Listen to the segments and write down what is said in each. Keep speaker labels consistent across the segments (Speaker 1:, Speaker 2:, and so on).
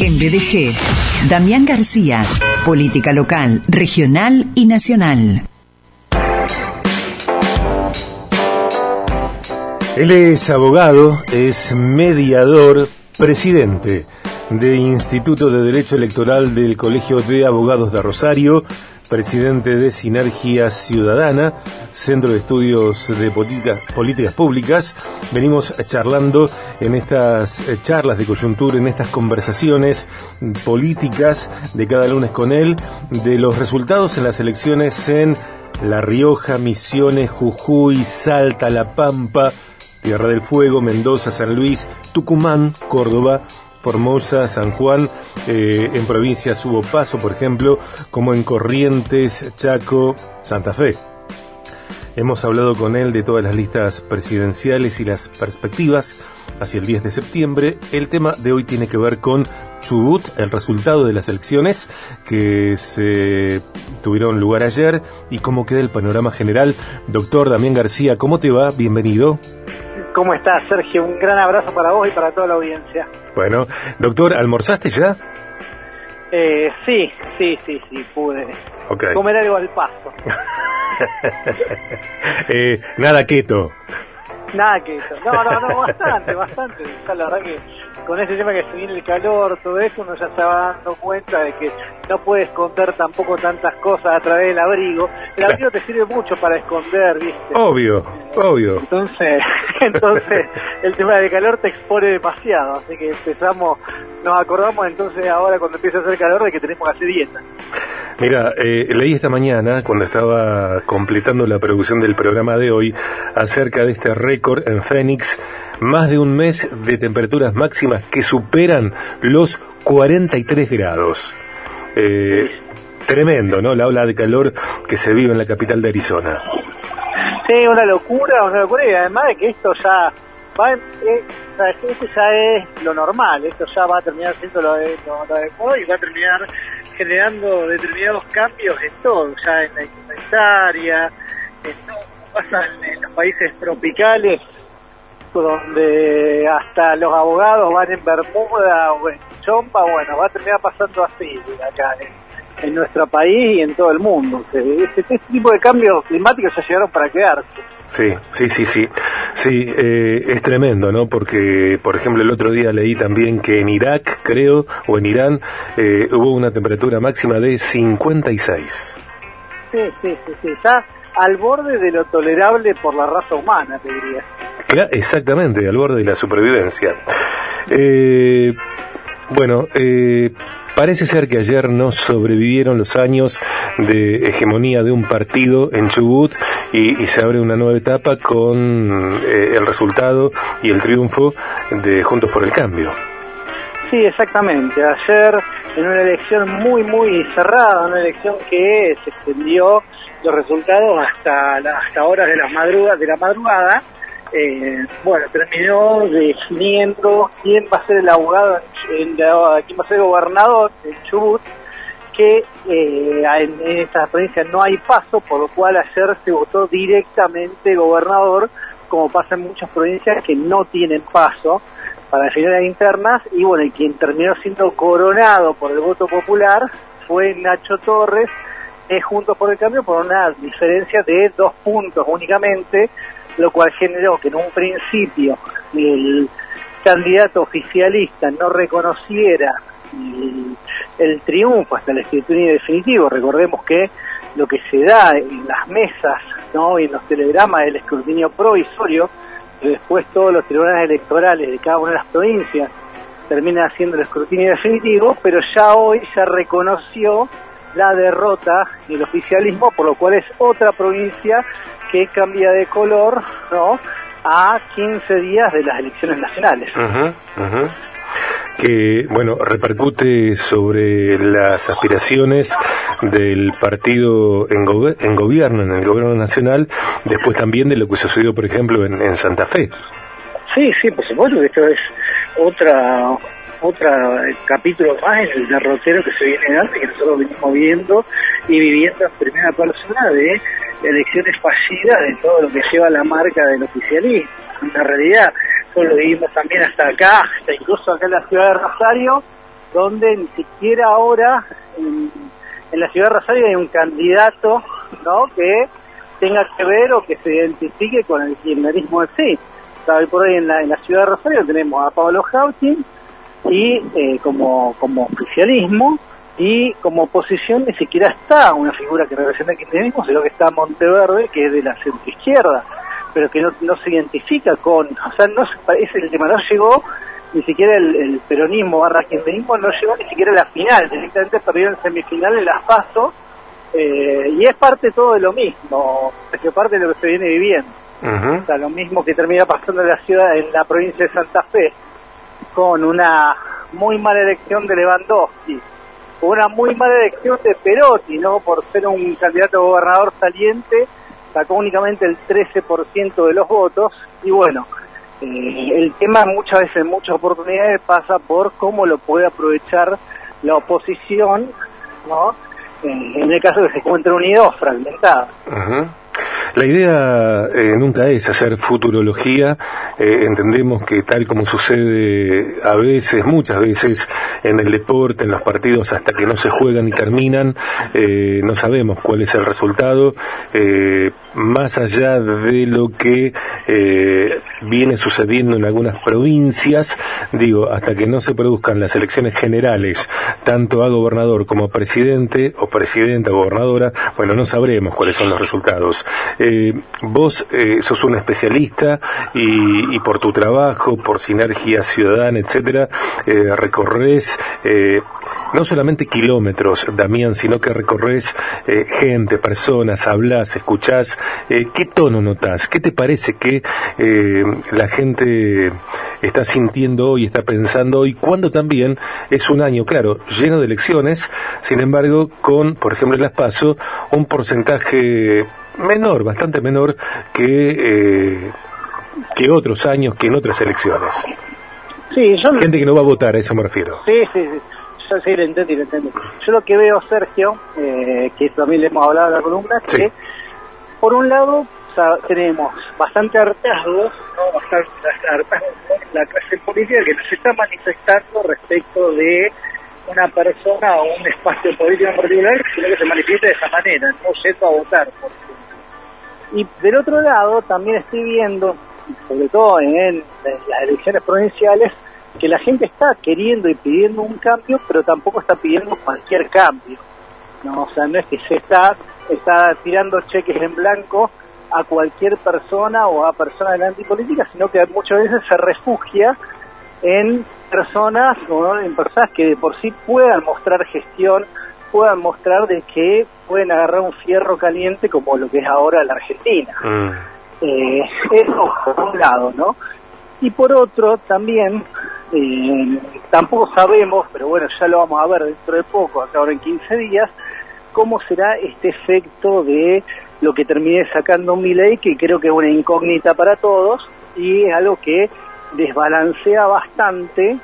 Speaker 1: En BDG, Damián García, política local, regional y nacional.
Speaker 2: Él es abogado, es mediador, presidente de Instituto de Derecho Electoral del Colegio de Abogados de Rosario, presidente de Sinergia Ciudadana, Centro de Estudios de Políticas Públicas. Venimos charlando en estas eh, charlas de coyuntura, en estas conversaciones políticas de cada lunes con él, de los resultados en las elecciones en La Rioja, Misiones, Jujuy, Salta, La Pampa, Tierra del Fuego, Mendoza, San Luis, Tucumán, Córdoba, Formosa, San Juan, eh, en provincias hubo paso, por ejemplo, como en Corrientes, Chaco, Santa Fe. Hemos hablado con él de todas las listas presidenciales y las perspectivas hacia el 10 de septiembre. El tema de hoy tiene que ver con Chubut, el resultado de las elecciones que se tuvieron lugar ayer y cómo queda el panorama general. Doctor Damián García, ¿cómo te va? Bienvenido.
Speaker 3: ¿Cómo estás, Sergio? Un gran abrazo para vos y para toda la audiencia.
Speaker 2: Bueno, doctor, ¿almorzaste ya?
Speaker 3: Eh, sí, sí, sí, sí, pude comer algo al paso.
Speaker 2: eh, nada keto.
Speaker 3: Nada keto. No, no, no, bastante, bastante. La verdad que con ese tema que se viene el calor, todo eso, uno ya va dando cuenta de que no puede esconder tampoco tantas cosas a través del abrigo. El abrigo te sirve mucho para esconder, ¿viste?
Speaker 2: Obvio, obvio.
Speaker 3: Entonces, entonces el tema del calor te expone demasiado, así que empezamos, nos acordamos entonces ahora cuando empieza a hacer calor de que tenemos que hacer dieta.
Speaker 2: Mira, eh, leí esta mañana, cuando estaba completando la producción del programa de hoy, acerca de este récord en Phoenix, más de un mes de temperaturas máximas que superan los 43 grados. Eh, tremendo, ¿no? La ola de calor que se vive en la capital de Arizona.
Speaker 3: Sí, una locura, una locura, y además de que esto ya va, eh, esto ya es lo normal, esto ya va a terminar siendo lo, de, lo, y va a terminar generando determinados cambios en todo, ya en la indumentaria, en todo, pasa en los países tropicales, donde hasta los abogados van en Bermuda o en Chompa, bueno, va a terminar pasando así acá en, nuestro país y en todo el mundo. Este, este, tipo de cambios climáticos se llegaron para quedarse.
Speaker 2: Sí, sí, sí, sí. Sí, eh, es tremendo, ¿no? Porque, por ejemplo, el otro día leí también que en Irak, creo, o en Irán, eh, hubo una temperatura máxima de 56.
Speaker 3: Sí, sí, sí, sí. Está al borde de lo tolerable por la raza humana, te diría
Speaker 2: exactamente, al borde de la supervivencia. Eh, bueno, eh, parece ser que ayer no sobrevivieron los años de hegemonía de un partido en Chubut y, se abre una nueva etapa con eh, el resultado y el triunfo de Juntos por el Cambio.
Speaker 3: Sí, exactamente. Ayer en una elección muy, muy cerrada, una elección que se extendió los resultados hasta, hasta horas de la madrugada, de la madrugada eh, bueno, terminó definiendo quién va a ser el abogado, quién va a ser el gobernador de Chubut, que eh, en, esta provincia no hay paso, por lo cual ayer se votó directamente gobernador, como pasa en muchas provincias que no tienen paso para definir las internas, y bueno, y quien terminó siendo coronado por el voto popular fue Nacho Torres, es Juntos por el Cambio, por una diferencia de dos puntos únicamente, lo cual generó que en un principio el candidato oficialista no reconociera el, triunfo hasta el escrutinio definitivo. Recordemos que lo que se da en las mesas ¿no? y en los telegramas del escrutinio provisorio, que después todos los tribunales electorales de cada una de las provincias terminan haciendo el escrutinio definitivo, pero ya hoy se reconoció la derrota del oficialismo, por lo cual es otra provincia que cambia de color, ¿no? A 15 días de las elecciones nacionales.
Speaker 2: Que, bueno, repercute sobre las aspiraciones del partido en, en gobierno, en el gobierno nacional, después también de lo que sucedió, por ejemplo, en, Santa Fe.
Speaker 3: Sí, sí, por supuesto, esto es otra otra capítulo más en el derrotero que se viene dando que nosotros venimos viendo y viviendo en primera persona de elecciones fallidas de todo lo que lleva la marca del oficialismo. En realidad, eso lo vivimos también hasta acá, hasta incluso acá en la ciudad de Rosario, donde ni siquiera ahora en, la ciudad de Rosario hay un candidato ¿no? que tenga que ver o que se identifique con el kirchnerismo en sí. por hoy en la, en la ciudad de Rosario tenemos a Pablo Hautin y eh, como, como oficialismo y como oposición ni siquiera está una figura que representa el kirchnerismo, sino que está Monteverde, que es de la centroizquierda, pero que no, no se identifica con, o sea, no es el tema, no llegó ni siquiera el, peronismo barra kirchnerismo no llegó ni siquiera a la final, directamente perdió en semifinal en las PASO, eh, y es parte todo de lo mismo, es parte de lo que se viene viviendo. O sea, lo mismo que termina pasando en la ciudad, en la provincia de Santa Fe, con una muy mala elección de Lewandowski, una muy mala elección de Perotti, ¿no? Por ser un candidato a gobernador saliente, sacó únicamente el 13% de los votos, y bueno, eh, el tema muchas veces, muchas oportunidades, pasa por cómo lo puede aprovechar la oposición, ¿no? en el caso de que se encuentre unidos, fragmentados.
Speaker 2: La idea eh, nunca es hacer futurología. Eh, entendemos que tal como sucede a veces, muchas veces, en el deporte, en los partidos, hasta que no se juegan y terminan, eh, no sabemos cuál es el resultado. más allá de lo que viene sucediendo en algunas provincias, digo, hasta que no se produzcan las elecciones generales, tanto a gobernador como a presidente o presidenta gobernadora, bueno, no sabremos cuáles son los resultados. Eh, vos eh, sos un especialista y, por tu trabajo, por sinergia ciudadana, etcétera, eh, recorres no solamente kilómetros, Damián, sino que recorres gente, personas, hablas, escuchás. ¿Qué tono notas? ¿Qué te parece que la gente está sintiendo hoy, está pensando hoy, cuando también es un año, claro, lleno de elecciones, sin embargo, con, por ejemplo, en las PASO, un porcentaje menor, bastante menor que, eh, que otros años, que en otras elecciones.
Speaker 3: Sí, yo
Speaker 2: Gente que no va a votar, a eso me refiero.
Speaker 3: Sí, sí, sí. Yo sí, lo entiendo, lo entiendo. Yo lo que veo, Sergio, eh, que también le hemos hablado en la columna, es que, por un lado, tenemos bastante hartazgos, ¿no? bastante hartazgos con la clase política que nos está manifestando respecto de una persona o un espacio político en particular, sino que se manifieste de esa manera, no yendo a votar. Y del otro lado también estoy viendo, sobre todo en, las elecciones provinciales, que la gente está queriendo y pidiendo un cambio, pero tampoco está pidiendo cualquier cambio. No, o sea, no es que se está, está tirando cheques en blanco a cualquier persona o a personas de la antipolítica, sino que muchas veces se refugia en personas o en personas que de por sí puedan mostrar gestión puedan mostrar de que pueden agarrar un fierro caliente como lo que es ahora la Argentina. Mm. Eh, eso por un lado, ¿no? Y por otro, también, eh, tampoco sabemos, pero bueno, ya lo vamos a ver dentro de poco, acá ahora en 15 días, cómo será este efecto de lo que termine sacando mi ley, que creo que es una incógnita para todos, y es algo que desbalancea bastante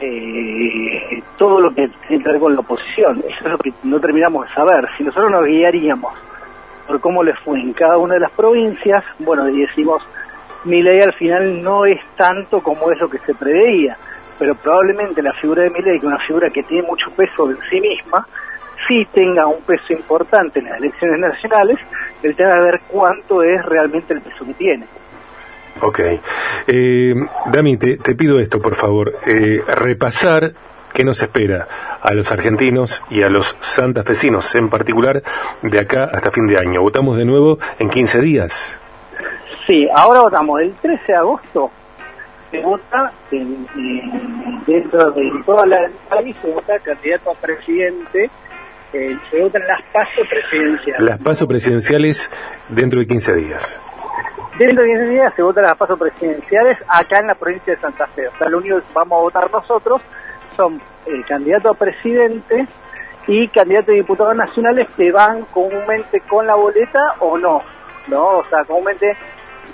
Speaker 3: eh, todo lo que tiene que ver con la oposición. Eso es lo que no terminamos de saber. Si nosotros nos guiaríamos por cómo les fue en cada una de las provincias, bueno, decimos, mi ley al final no es tanto como es lo que se preveía, pero probablemente la figura de mi ley, que es una figura que tiene mucho peso en sí misma, sí tenga un peso importante en las elecciones nacionales, el tema de ver cuánto es realmente el peso que tiene.
Speaker 2: Ok. Eh, Dami, te, pido esto, por favor. Eh, repasar qué nos espera a los argentinos y a los santafesinos en particular de acá hasta fin de año. ¿Votamos de nuevo en 15 días?
Speaker 3: Sí, ahora votamos el 13 de agosto. Se vota dentro de toda la país, se vota candidato a presidente. Eh, se votan las pasos presidenciales.
Speaker 2: Las pasos presidenciales dentro de 15 días.
Speaker 3: Dentro de 15 días se votan las pasos presidenciales acá en la provincia de Santa Fe. O sea, lo único que vamos a votar nosotros son el candidato a presidente y candidato a diputados nacionales que van comúnmente con la boleta o no. ¿no? O sea, comúnmente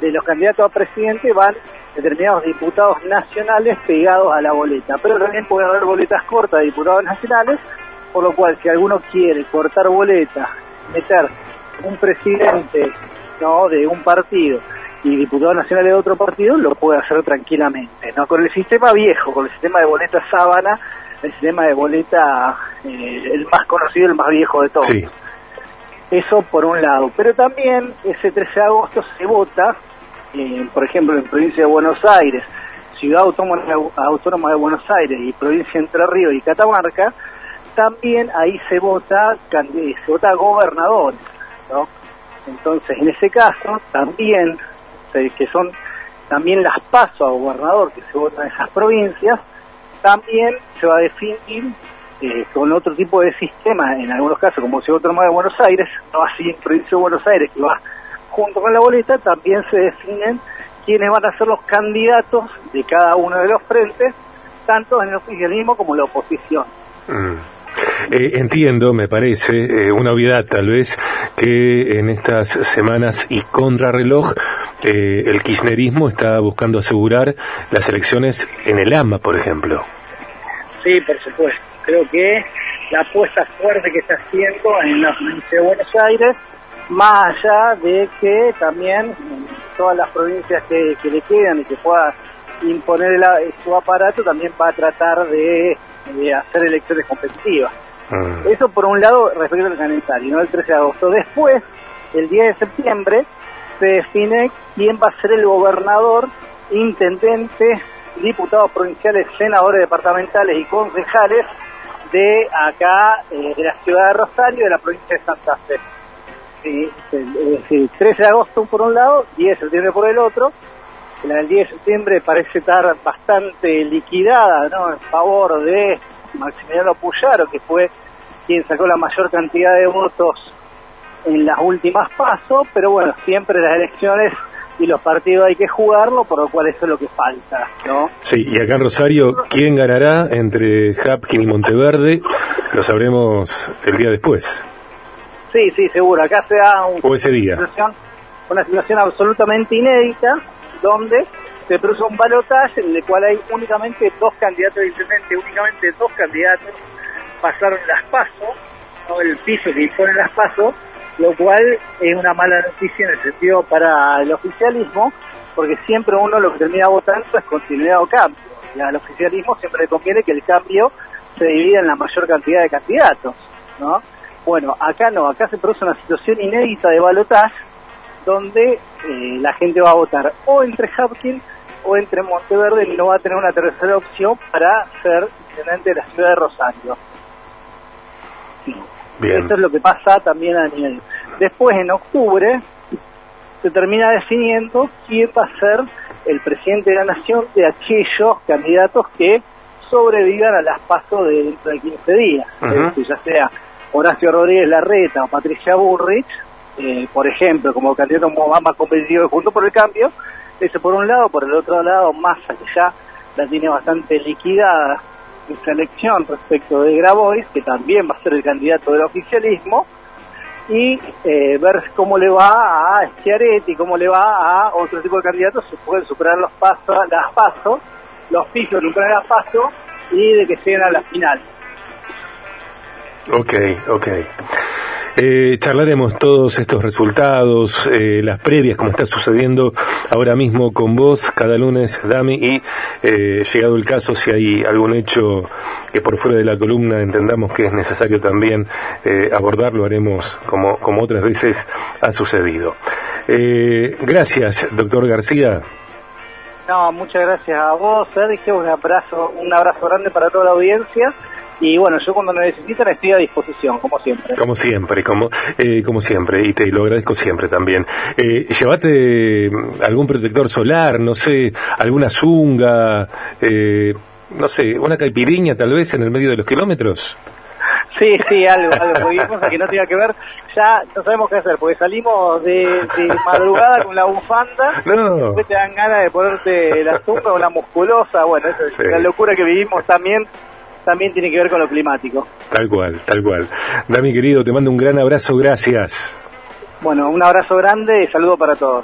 Speaker 3: de los candidatos a presidente van determinados diputados nacionales pegados a la boleta. Pero también puede haber boletas cortas de diputados nacionales, por lo cual si alguno quiere cortar boleta, meter un presidente ¿no? de un partido y diputado nacional de otro partido, lo puede hacer tranquilamente. ¿no? Con el sistema viejo, con el sistema de boleta sábana, el sistema de boleta eh, el más conocido, el más viejo de todos. Eso por un lado. Pero también ese 13 de agosto se vota, eh, por ejemplo, en provincia de Buenos Aires, Ciudad Autónoma, de Buenos Aires y provincia de Entre Ríos y Catamarca, también ahí se vota, se vota gobernadores, ¿no? Entonces, en ese caso, también, que son también las pasos a gobernador que se votan en esas provincias, también se va a definir eh, con otro tipo de sistema, en algunos casos como Ciudad Autónoma de Buenos Aires, no así en Provincia de Buenos Aires, que va junto con la boleta, también se definen quiénes van a ser los candidatos de cada uno de los frentes, tanto en el oficialismo como en la oposición.
Speaker 2: Mm. Eh, entiendo, me parece, eh, una obviedad tal vez, que en estas semanas y contrarreloj eh, el kirchnerismo está buscando asegurar las elecciones en el AMA, por ejemplo.
Speaker 3: Sí, por supuesto. Creo que la apuesta fuerte que está haciendo en la provincia de Buenos Aires, más allá de que también todas las provincias que, le quedan y que pueda imponer su aparato, también va a tratar de, hacer elecciones competitivas. Mm. Eso por un lado respecto al calendario, ¿no? el 13 de agosto. Después, el 10 de septiembre, se define quién va a ser el gobernador, intendente, diputados provinciales, senadores departamentales y concejales de acá, eh, de la ciudad de Rosario, de la provincia de Santa Fe. es decir, 13 de agosto por un lado, 10 de septiembre por el otro. La del 10 de septiembre parece estar bastante liquidada, ¿no? En favor de Maximiliano Puyaro, que fue quien sacó la mayor cantidad de votos en las últimas pasos, pero bueno, siempre las elecciones y los partidos hay que jugarlo, por lo cual eso es lo que falta, ¿no?
Speaker 2: Sí, y acá en Rosario, ¿quién ganará entre Hapkin y Monteverde? Lo sabremos el día después.
Speaker 3: Sí, sí, seguro. Acá se da
Speaker 2: o ese día.
Speaker 3: Una, situación, absolutamente inédita, donde se produce un balotaje en el cual hay únicamente dos candidatos, evidentemente únicamente dos candidatos pasaron las pasos, ¿no? el piso que impone las pasos, lo cual es una mala noticia en el sentido para el oficialismo, porque siempre uno lo que termina votando es continuidad o cambio. Y al oficialismo siempre le conviene que el cambio se divida en la mayor cantidad de candidatos, ¿no? Bueno, acá no, acá se produce una situación inédita de balotaje donde eh, la gente va a votar o entre Hapkin o entre Monteverde y no va a tener una tercera opción para ser intendente de la ciudad de Rosario. Eso es lo que pasa también a nivel. Después, en octubre, se termina definiendo quién va a ser el presidente de la nación de aquellos candidatos que sobrevivan a las pasos de dentro de 15 días. ya sea Horacio Rodríguez Larreta o Patricia Burrich, eh, por ejemplo, como candidato más competitivo de Junto por el Cambio, eso por un lado, por el otro lado, Massa, que ya la tiene bastante liquidada esa elección respecto de Grabois, que también va a ser el candidato del oficialismo, y eh, ver cómo le va a Schiaretti, cómo le va a otro tipo de candidatos, se pueden superar los pasos, las pasos, los pisos de las pasos y de que lleguen a la final.
Speaker 2: Ok, ok. Eh, charlaremos todos estos resultados, eh, las previas, como está sucediendo ahora mismo con vos, cada lunes, Dami, y eh, llegado el caso, si hay algún hecho que por fuera de la columna entendamos que es necesario también eh, abordarlo, haremos como, como otras veces ha sucedido. Eh, gracias, doctor García.
Speaker 3: No, muchas gracias a vos, Sergio, un abrazo, un abrazo grande para toda la audiencia y bueno, yo cuando necesitan estoy a disposición, como siempre.
Speaker 2: Como siempre, como, eh, como siempre, y te lo agradezco siempre también. Eh, llévate mm, algún protector solar, no sé, alguna zunga, eh, no sé, una caipiriña tal vez en el medio de los kilómetros.
Speaker 3: Sí, sí, algo, algo, cosa que no tenga que ver, ya no sabemos qué hacer, porque salimos de, madrugada con la bufanda, no. después te dan ganas de ponerte la zunga o la musculosa, bueno, esa es la locura que vivimos también también tiene que ver con lo climático.
Speaker 2: Tal cual, tal cual. Dami querido, te mando un gran abrazo, gracias.
Speaker 3: Bueno, un abrazo grande y saludo para todos.